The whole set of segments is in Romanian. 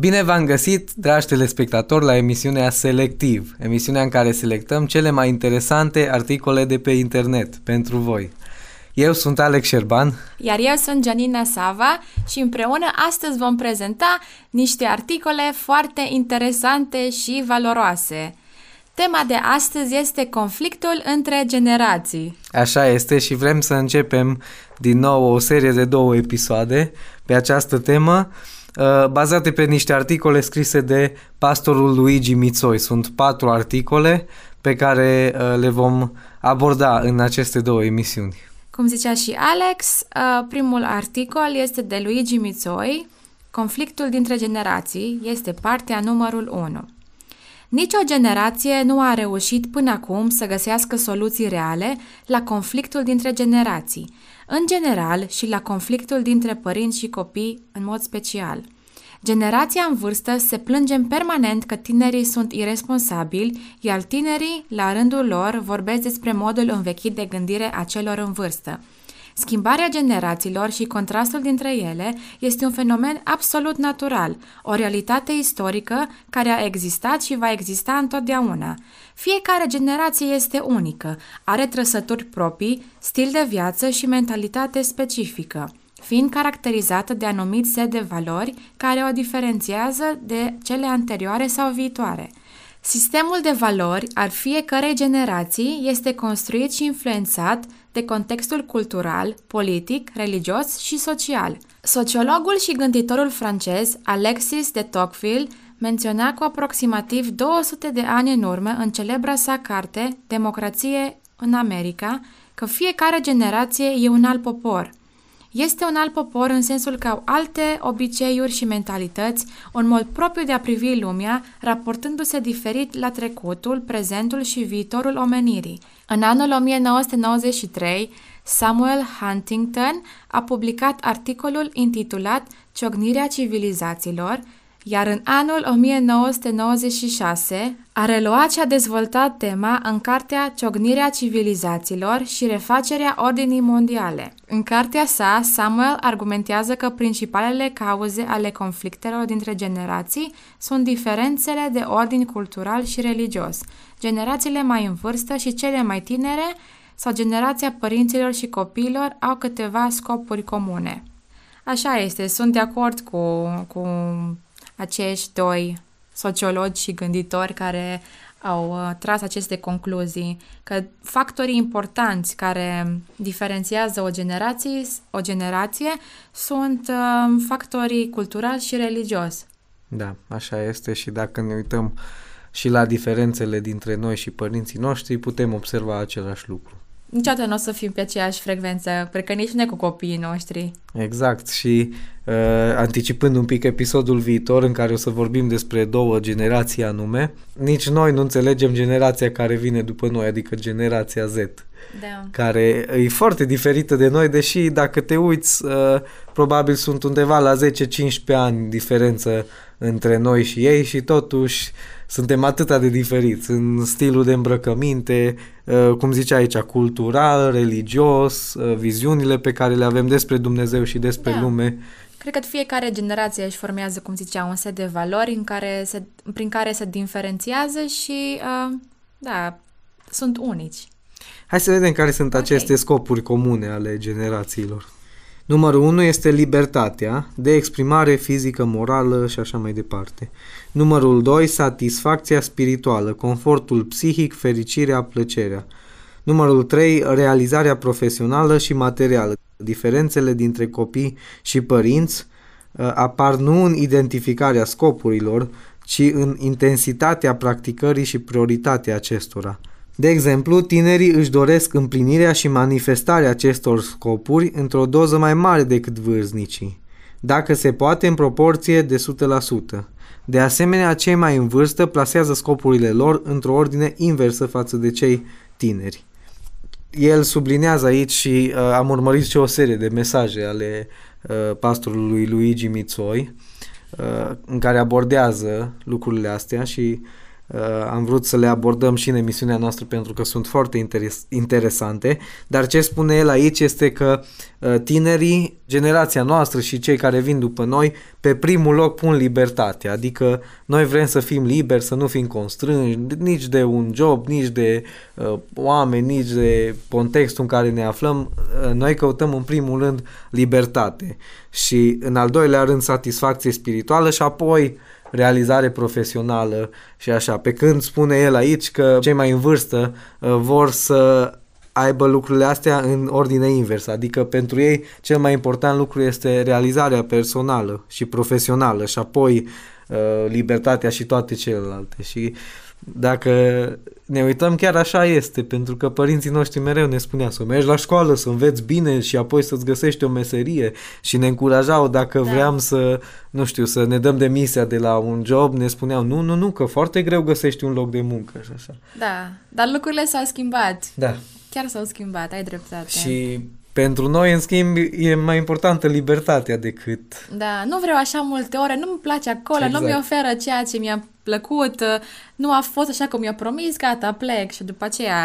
Bine v-am găsit, dragi telespectatori, la emisiunea Selectiv, emisiunea în care selectăm cele mai interesante articole de pe internet pentru voi. Eu sunt Alex Șerban. Iar eu sunt Janina Sava și împreună astăzi vom prezenta niște articole foarte interesante și valoroase. Tema de astăzi este conflictul între generații. Așa este și vrem să începem din nou o serie de două episoade pe această temă Uh, bazate pe niște articole scrise de pastorul Luigi Mitsoi. Sunt patru articole pe care uh, le vom aborda în aceste două emisiuni. Cum zicea și Alex, uh, primul articol este de Luigi Mitsoi, Conflictul dintre generații, este partea numărul 1. Nici o generație nu a reușit până acum să găsească soluții reale la conflictul dintre generații, în general și la conflictul dintre părinți și copii în mod special. Generația în vârstă se plânge în permanent că tinerii sunt irresponsabili, iar tinerii, la rândul lor, vorbesc despre modul învechit de gândire a celor în vârstă. Schimbarea generațiilor și contrastul dintre ele este un fenomen absolut natural, o realitate istorică care a existat și va exista întotdeauna. Fiecare generație este unică, are trăsături proprii, stil de viață și mentalitate specifică fiind caracterizată de anumit set de valori care o diferențiază de cele anterioare sau viitoare. Sistemul de valori al fiecărei generații este construit și influențat de contextul cultural, politic, religios și social. Sociologul și gânditorul francez Alexis de Tocqueville menționa cu aproximativ 200 de ani în urmă în celebra sa carte Democrație în America că fiecare generație e un alt popor. Este un alt popor în sensul că au alte obiceiuri și mentalități, un mod propriu de a privi lumea, raportându-se diferit la trecutul, prezentul și viitorul omenirii. În anul 1993, Samuel Huntington a publicat articolul intitulat Ciognirea civilizațiilor, iar în anul 1996 a reluat și a dezvoltat tema în cartea Ciognirea civilizațiilor și refacerea ordinii mondiale. În cartea sa, Samuel argumentează că principalele cauze ale conflictelor dintre generații sunt diferențele de ordin cultural și religios, generațiile mai în vârstă și cele mai tinere sau generația părinților și copiilor au câteva scopuri comune. Așa este, sunt de acord cu, cu acești doi sociologi și gânditori care au uh, tras aceste concluzii, că factorii importanți care diferențiază o generație, o generație sunt uh, factorii cultural și religios. Da, așa este și dacă ne uităm și la diferențele dintre noi și părinții noștri, putem observa același lucru niciodată nu o să fim pe aceeași frecvență, cred că nici noi cu copiii noștri. Exact și uh, anticipând un pic episodul viitor în care o să vorbim despre două generații anume, nici noi nu înțelegem generația care vine după noi, adică generația Z. Da. care e foarte diferită de noi, deși dacă te uiți, uh, probabil sunt undeva la 10-15 ani diferență între noi și ei și totuși suntem atât de diferiți în stilul de îmbrăcăminte, uh, cum zice aici, cultural, religios, uh, viziunile pe care le avem despre Dumnezeu și despre da. lume. Cred că fiecare generație își formează, cum zicea, un set de valori în care se, prin care se diferențiază și, uh, da, sunt unici. Hai să vedem care sunt okay. aceste scopuri comune ale generațiilor. Numărul 1 este libertatea de exprimare fizică, morală și așa mai departe. Numărul 2, satisfacția spirituală, confortul psihic, fericirea, plăcerea. Numărul 3, realizarea profesională și materială. Diferențele dintre copii și părinți uh, apar nu în identificarea scopurilor, ci în intensitatea practicării și prioritatea acestora. De exemplu, tinerii își doresc împlinirea și manifestarea acestor scopuri într-o doză mai mare decât vârstnicii, dacă se poate în proporție de 100%. De asemenea, cei mai în vârstă plasează scopurile lor într-o ordine inversă față de cei tineri. El sublinează aici și uh, am urmărit și o serie de mesaje ale uh, pastorului Luigi Mitsoi uh, în care abordează lucrurile astea și Uh, am vrut să le abordăm și în emisiunea noastră pentru că sunt foarte interes- interesante, dar ce spune el aici este că uh, tinerii, generația noastră și cei care vin după noi, pe primul loc pun libertatea, adică noi vrem să fim liberi, să nu fim constrânși nici de un job, nici de uh, oameni, nici de contextul în care ne aflăm, uh, noi căutăm în primul rând libertate. Și în al doilea rând satisfacție spirituală și apoi realizare profesională și așa. Pe când spune el aici că cei mai în vârstă uh, vor să aibă lucrurile astea în ordine inversă, adică pentru ei cel mai important lucru este realizarea personală și profesională și apoi uh, libertatea și toate celelalte. Și uh, dacă ne uităm, chiar așa este, pentru că părinții noștri mereu ne spunea să mergi la școală, să înveți bine și apoi să-ți găsești o meserie și ne încurajau dacă da. vreau să, nu știu, să ne dăm demisia de la un job, ne spuneau nu, nu, nu, că foarte greu găsești un loc de muncă și așa. Da, dar lucrurile s-au schimbat. Da. Chiar s-au schimbat, ai dreptate. Și pentru noi, în schimb, e mai importantă libertatea decât... Da, nu vreau așa multe ore, nu-mi place acolo, exact. nu mi oferă ceea ce mi-a plăcut, nu a fost așa cum mi-a promis, gata, plec și după aceea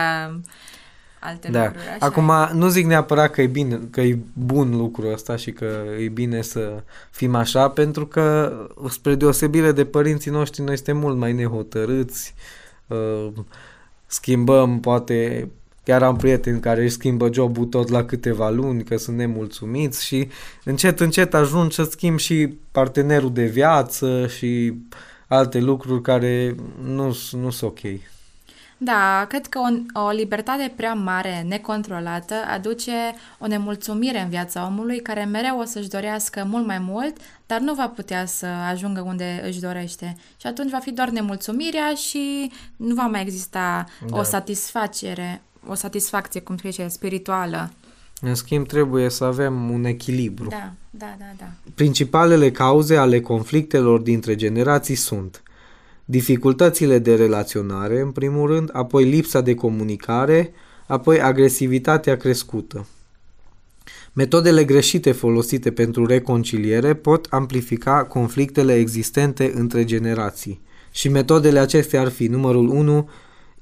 alte da. lucruri. Așa Acum, e. nu zic neapărat că e bine, că e bun lucrul ăsta și că e bine să fim așa, pentru că, spre deosebire de părinții noștri, noi suntem mult mai nehotărâți, uh, schimbăm, poate Chiar am prieteni care își schimbă jobul tot la câteva luni, că sunt nemulțumiți și încet, încet ajung să schimb și partenerul de viață și alte lucruri care nu, nu sunt ok. Da, cred că o, o libertate prea mare, necontrolată, aduce o nemulțumire în viața omului care mereu o să-și dorească mult mai mult, dar nu va putea să ajungă unde își dorește. Și atunci va fi doar nemulțumirea și nu va mai exista da. o satisfacere o satisfacție, cum zice, spirituală. În schimb, trebuie să avem un echilibru. Da, da, da, da. Principalele cauze ale conflictelor dintre generații sunt dificultățile de relaționare, în primul rând, apoi lipsa de comunicare, apoi agresivitatea crescută. Metodele greșite folosite pentru reconciliere pot amplifica conflictele existente între generații. Și metodele acestea ar fi numărul 1,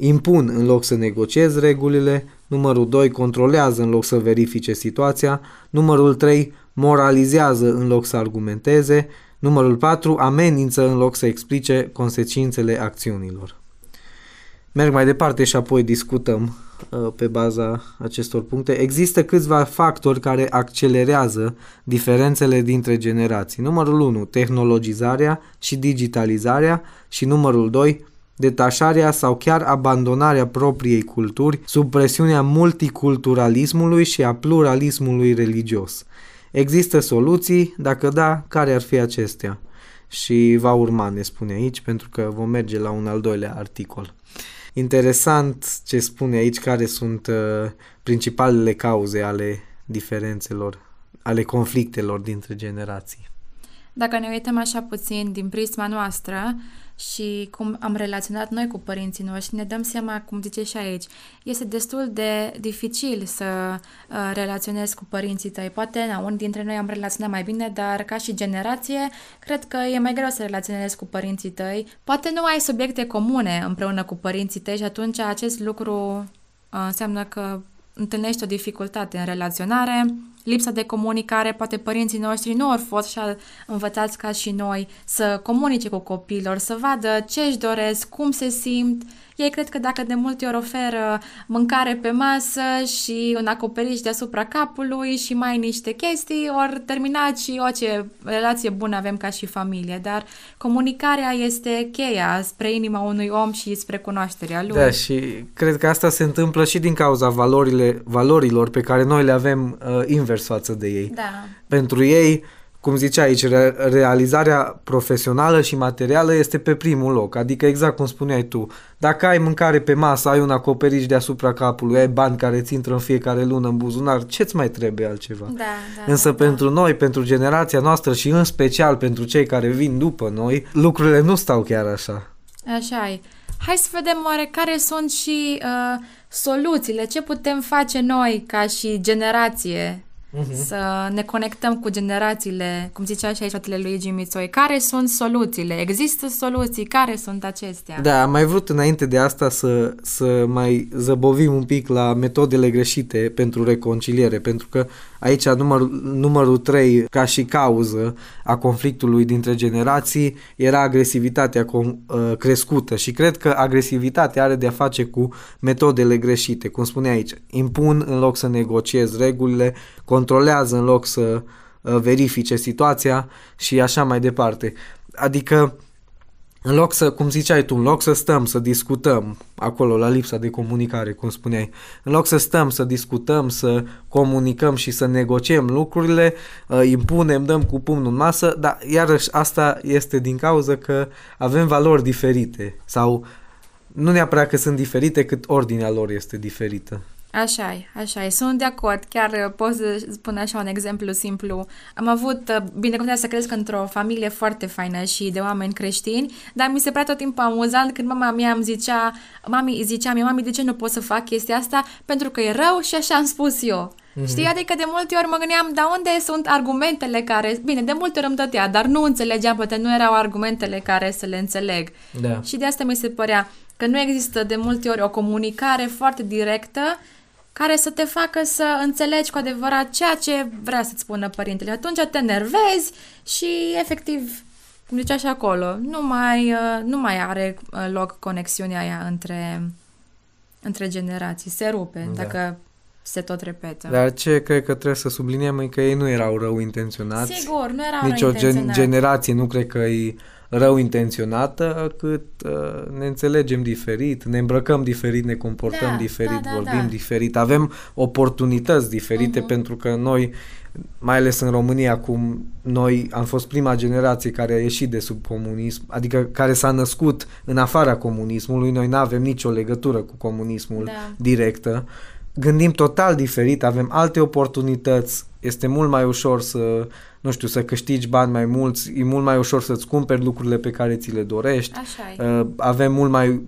impun în loc să negociez regulile, numărul 2 controlează în loc să verifice situația, numărul 3 moralizează în loc să argumenteze, numărul 4 amenință în loc să explice consecințele acțiunilor. Merg mai departe și apoi discutăm uh, pe baza acestor puncte. Există câțiva factori care accelerează diferențele dintre generații. Numărul 1, tehnologizarea și digitalizarea și numărul 2, detașarea sau chiar abandonarea propriei culturi sub presiunea multiculturalismului și a pluralismului religios. Există soluții? Dacă da, care ar fi acestea? Și va urma, ne spune aici, pentru că vom merge la un al doilea articol. Interesant ce spune aici, care sunt uh, principalele cauze ale diferențelor, ale conflictelor dintre generații. Dacă ne uităm așa puțin din prisma noastră, și cum am relaționat noi cu părinții noștri, ne dăm seama, cum zice și aici, este destul de dificil să uh, relaționezi cu părinții tăi. Poate, na, unii dintre noi am relaționat mai bine, dar ca și generație, cred că e mai greu să relaționezi cu părinții tăi. Poate nu ai subiecte comune împreună cu părinții tăi și atunci acest lucru uh, înseamnă că întâlnești o dificultate în relaționare, lipsa de comunicare, poate părinții noștri nu au fost așa învățați ca și noi să comunice cu copiilor, să vadă ce își doresc, cum se simt. Ei cred că dacă de multe ori oferă mâncare pe masă și un acoperiș deasupra capului și mai niște chestii, ori terminat și orice relație bună avem ca și familie, dar comunicarea este cheia spre inima unui om și spre cunoașterea lui. Da, și cred că asta se întâmplă și din cauza valorile, valorilor pe care noi le avem uh, invers față de ei. Da. Pentru ei, cum zicea aici, re- realizarea profesională și materială este pe primul loc. Adică exact cum spuneai tu, dacă ai mâncare pe masă, ai un acoperiș deasupra capului, ai bani care ți intră în fiecare lună în buzunar, ce-ți mai trebuie altceva? Da, da, Însă da, pentru da. noi, pentru generația noastră și în special pentru cei care vin după noi, lucrurile nu stau chiar așa. Așa e. Hai să vedem oare care sunt și uh, soluțiile, ce putem face noi ca și generație uh-huh. să ne conectăm cu generațiile, cum zicea și aici fratele lui Luigi Mițoi, care sunt soluțiile? Există soluții? Care sunt acestea? Da, am mai vrut înainte de asta să, să mai zăbovim un pic la metodele greșite pentru reconciliere, pentru că aici numărul, numărul 3 ca și cauză a conflictului dintre generații era agresivitatea com, uh, crescută și cred că agresivitatea are de a face cu metodele greșite, cum spune aici, impun în loc să negociez regulile, controlează în loc să uh, verifice situația și așa mai departe. Adică în loc să, cum ziceai tu, în loc să stăm, să discutăm acolo la lipsa de comunicare, cum spuneai, în loc să stăm, să discutăm, să comunicăm și să negociem lucrurile, uh, impunem, dăm cu pumnul în masă, dar iarăși asta este din cauza că avem valori diferite sau nu neapărat că sunt diferite, cât ordinea lor este diferită. Așa e, așa e. Sunt de acord. Chiar uh, pot să spun așa un exemplu simplu. Am avut uh, binecuvântarea să cresc într-o familie foarte faină și de oameni creștini, dar mi se prea tot timpul amuzant când mama mea îmi zicea, mami, zicea mie, mami, de ce nu pot să fac chestia asta? Pentru că e rău și așa am spus eu. Mm-hmm. Știi? Adică de multe ori mă gândeam, dar unde sunt argumentele care... Bine, de multe ori îmi dătea, dar nu înțelegeam, poate nu erau argumentele care să le înțeleg. Da. Și de asta mi se părea că nu există de multe ori o comunicare foarte directă care să te facă să înțelegi cu adevărat ceea ce vrea să-ți spună părintele. Atunci te nervezi și efectiv, cum zicea și acolo, nu mai, uh, nu mai are uh, loc conexiunea aia între, între generații. Se rupe da. dacă se tot repetă. Dar ce cred că trebuie să subliniem e că ei nu erau rău intenționați. Sigur, nu erau Nici rău o gen- generație nu cred că îi rău intenționată, cât uh, ne înțelegem diferit, ne îmbrăcăm diferit, ne comportăm da, diferit, da, da, vorbim da. diferit, avem oportunități diferite uh-huh. pentru că noi, mai ales în România, cum noi am fost prima generație care a ieșit de sub comunism, adică care s-a născut în afara comunismului, noi nu avem nicio legătură cu comunismul da. directă, gândim total diferit, avem alte oportunități, este mult mai ușor să nu știu, să câștigi bani mai mulți, e mult mai ușor să-ți cumperi lucrurile pe care ți le dorești. Așa uh, avem mult mai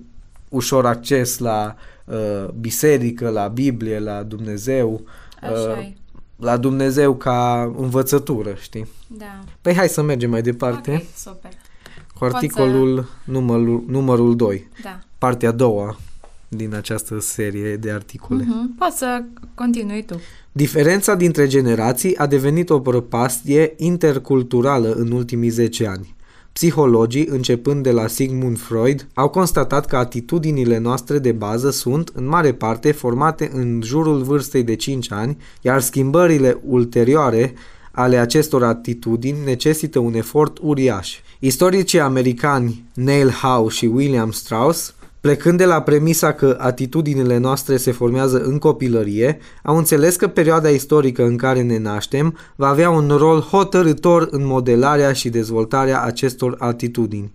ușor acces la uh, biserică, la Biblie, la Dumnezeu. Uh, la Dumnezeu ca învățătură, știi? Da. Păi hai să mergem mai departe. Ok, super. Cu articolul să... numărul, numărul 2. Da. Partea a doua din această serie de articole. Uh-huh. Poți să continui tu. Diferența dintre generații a devenit o prăpastie interculturală în ultimii 10 ani. Psihologii, începând de la Sigmund Freud, au constatat că atitudinile noastre de bază sunt, în mare parte, formate în jurul vârstei de 5 ani, iar schimbările ulterioare ale acestor atitudini necesită un efort uriaș. Istoricii americani Neil Howe și William Strauss Plecând de la premisa că atitudinile noastre se formează în copilărie, au înțeles că perioada istorică în care ne naștem va avea un rol hotărător în modelarea și dezvoltarea acestor atitudini.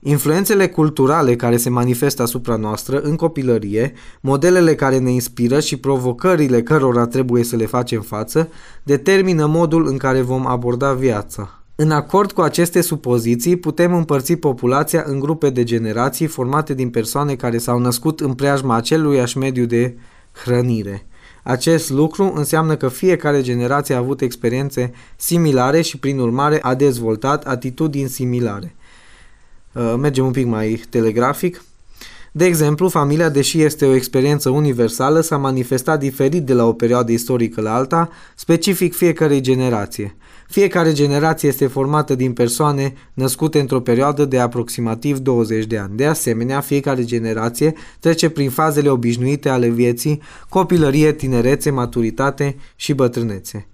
Influențele culturale care se manifestă asupra noastră în copilărie, modelele care ne inspiră și provocările cărora trebuie să le facem față, determină modul în care vom aborda viața. În acord cu aceste supoziții, putem împărți populația în grupe de generații formate din persoane care s-au născut în preajma aceluiași mediu de hrănire. Acest lucru înseamnă că fiecare generație a avut experiențe similare și, prin urmare, a dezvoltat atitudini similare. Uh, mergem un pic mai telegrafic. De exemplu, familia, deși este o experiență universală, s-a manifestat diferit de la o perioadă istorică la alta, specific fiecarei generație. Fiecare generație este formată din persoane născute într-o perioadă de aproximativ 20 de ani. De asemenea, fiecare generație trece prin fazele obișnuite ale vieții, copilărie, tinerețe, maturitate și bătrânețe.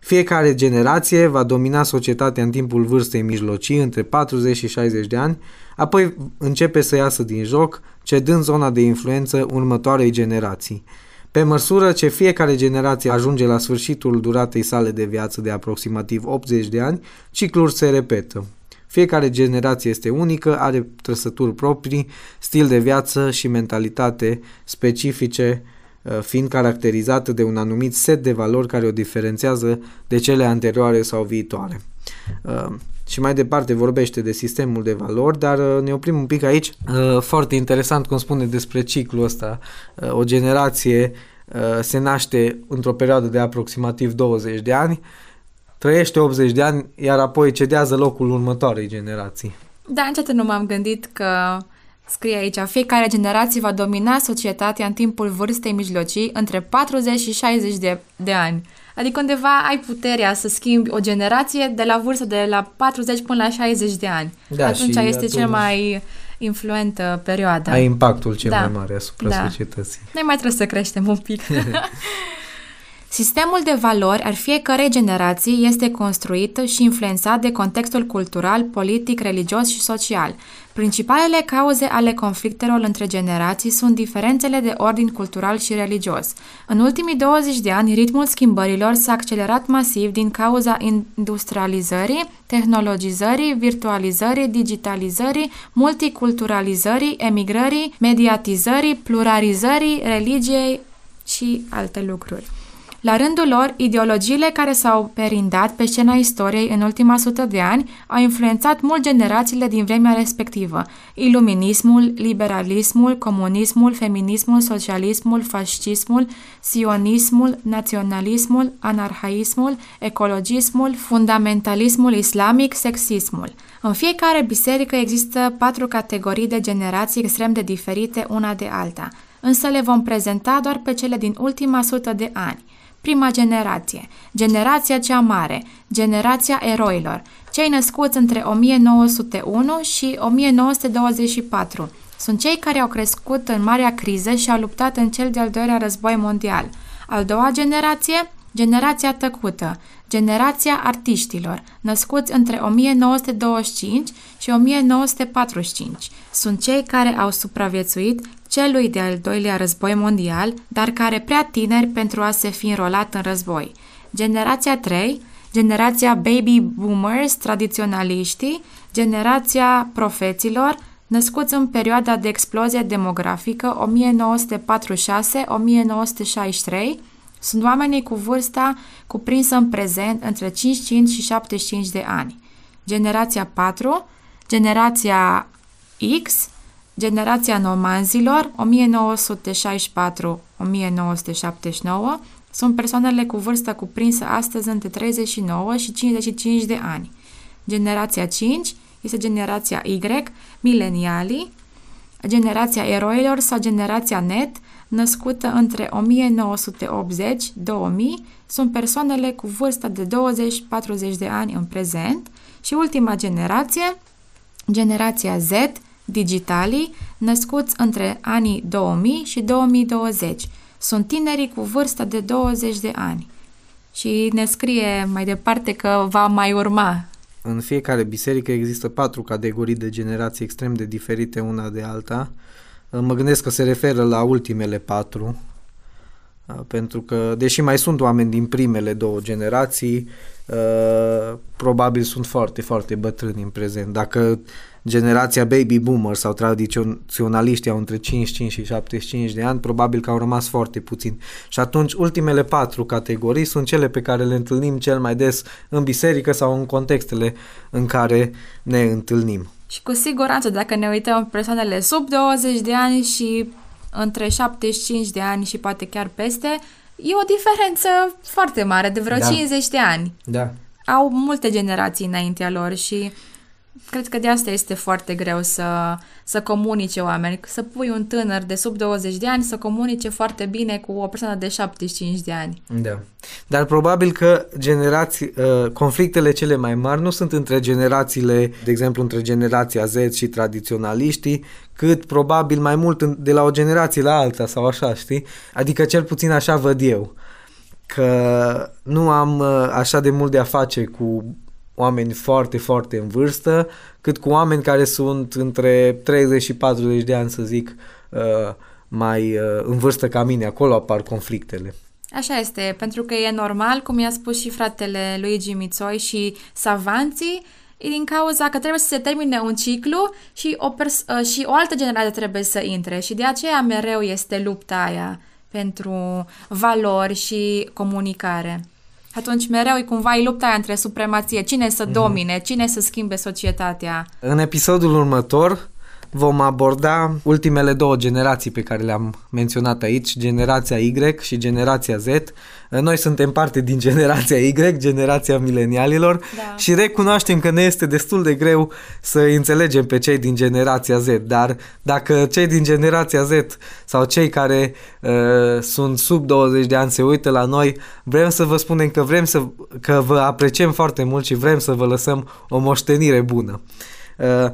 Fiecare generație va domina societatea în timpul vârstei mijlocii, între 40 și 60 de ani, apoi începe să iasă din joc, cedând zona de influență următoarei generații. Pe măsură ce fiecare generație ajunge la sfârșitul duratei sale de viață de aproximativ 80 de ani, ciclul se repetă. Fiecare generație este unică, are trăsături proprii, stil de viață și mentalitate specifice, uh, fiind caracterizată de un anumit set de valori care o diferențiază de cele anterioare sau viitoare. Uh, și mai departe vorbește de sistemul de valori, dar uh, ne oprim un pic aici. Uh, foarte interesant cum spune despre ciclul ăsta. Uh, o generație uh, se naște într-o perioadă de aproximativ 20 de ani, trăiește 80 de ani, iar apoi cedează locul următoarei generații. Da, niciodată nu m-am gândit că scrie aici, fiecare generație va domina societatea în timpul vârstei mijlocii între 40 și 60 de, de ani. Adică undeva ai puterea să schimbi o generație de la vârstă de la 40 până la 60 de ani. Da, atunci și este atunci- cel mai influentă perioadă. Ai impactul cel Da. mai mare asupra Da. societății. Noi mai trebuie să creștem un pic. Sistemul de valori al fiecărei generații este construit și influențat de contextul cultural, politic, religios și social. Principalele cauze ale conflictelor între generații sunt diferențele de ordin cultural și religios. În ultimii 20 de ani, ritmul schimbărilor s-a accelerat masiv din cauza industrializării, tehnologizării, virtualizării, digitalizării, multiculturalizării, emigrării, mediatizării, pluralizării, religiei și alte lucruri. La rândul lor, ideologiile care s-au perindat pe scena istoriei în ultima sută de ani au influențat mult generațiile din vremea respectivă. Iluminismul, liberalismul, comunismul, feminismul, socialismul, fascismul, sionismul, naționalismul, anarhaismul, ecologismul, fundamentalismul islamic, sexismul. În fiecare biserică există patru categorii de generații extrem de diferite una de alta, însă le vom prezenta doar pe cele din ultima sută de ani. Prima generație, generația cea mare, generația eroilor, cei născuți între 1901 și 1924. Sunt cei care au crescut în marea criză și au luptat în cel de-al doilea război mondial. Al doua generație, generația tăcută, generația artiștilor, născuți între 1925 și 1945. Sunt cei care au supraviețuit celui de-al doilea război mondial, dar care prea tineri pentru a se fi înrolat în război. Generația 3, generația baby boomers, tradiționaliștii, generația profeților, născuți în perioada de explozie demografică 1946-1963, sunt oamenii cu vârsta cuprinsă în prezent între 55 și 75 de ani. Generația 4, generația X, generația nomanzilor 1964-1979 sunt persoanele cu vârstă cuprinsă astăzi între 39 și 55 de ani. Generația 5 este generația Y, milenialii, generația eroilor sau generația net, născută între 1980-2000, sunt persoanele cu vârstă de 20-40 de ani în prezent și ultima generație, generația Z, digitalii, născuți între anii 2000 și 2020. Sunt tinerii cu vârstă de 20 de ani. Și ne scrie mai departe că va mai urma. În fiecare biserică există patru categorii de generații extrem de diferite una de alta. Mă gândesc că se referă la ultimele patru, pentru că, deși mai sunt oameni din primele două generații, probabil sunt foarte, foarte bătrâni în prezent. Dacă generația baby boomer sau tradiționaliștii au între 55 și 75 de ani, probabil că au rămas foarte puțini. Și atunci ultimele patru categorii sunt cele pe care le întâlnim cel mai des în biserică sau în contextele în care ne întâlnim. Și cu siguranță, dacă ne uităm persoanele sub 20 de ani și între 75 de ani și poate chiar peste, e o diferență foarte mare, de vreo Da. 50 de ani. Da. Au multe generații înaintea lor și cred că de asta este foarte greu să, să comunice oameni. Să pui un tânăr de sub 20 de ani să comunice foarte bine cu o persoană de 75 de ani. Da. Dar probabil că generații, uh, conflictele cele mai mari nu sunt între generațiile, de exemplu, între generația Z și tradiționaliștii, cât probabil mai mult în- de la o generație la alta sau așa, știi? Adică cel puțin așa văd eu. Că nu am uh, așa de mult de a face cu oameni foarte, foarte în vârstă, cât cu oameni care sunt între 30 și 40 de ani, să zic, uh, mai uh, în vârstă ca mine. Acolo apar conflictele. Așa este, pentru că e normal, cum i-a spus și fratele Luigi Mițoi și savanții, e din cauza că trebuie să se termine un ciclu și o, pers- uh, și o altă generație trebuie să intre și de aceea mereu este lupta aia pentru valori și comunicare. Atunci mereu e cumva e lupta aia între supremație, cine să domine, cine să schimbe societatea. În episodul următor vom aborda ultimele două generații pe care le-am menționat aici, generația Y și generația Z. Noi suntem parte din generația Y, generația milenialilor da. și recunoaștem că ne este destul de greu să înțelegem pe cei din generația Z, dar dacă cei din generația Z sau cei care uh, sunt sub 20 de ani se uită la noi, vrem să vă spunem că vrem să că vă apreciem foarte mult și vrem să vă lăsăm o moștenire bună. Uh,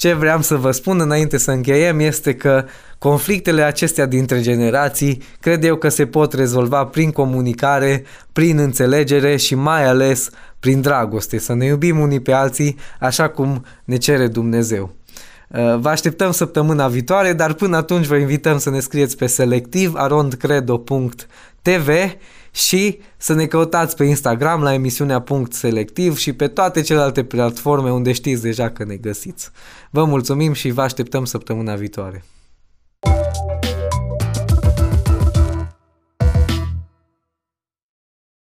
ce vreau să vă spun înainte să încheiem este că conflictele acestea dintre generații cred eu că se pot rezolva prin comunicare, prin înțelegere și mai ales prin dragoste, să ne iubim unii pe alții așa cum ne cere Dumnezeu. Uh, vă așteptăm săptămâna viitoare, dar până atunci vă invităm să ne scrieți pe selectiv.arondcredo.tv și să ne căutați pe Instagram la emisiunea Punct Selectiv și pe toate celelalte platforme unde știți deja că ne găsiți. Vă mulțumim și vă așteptăm săptămâna viitoare.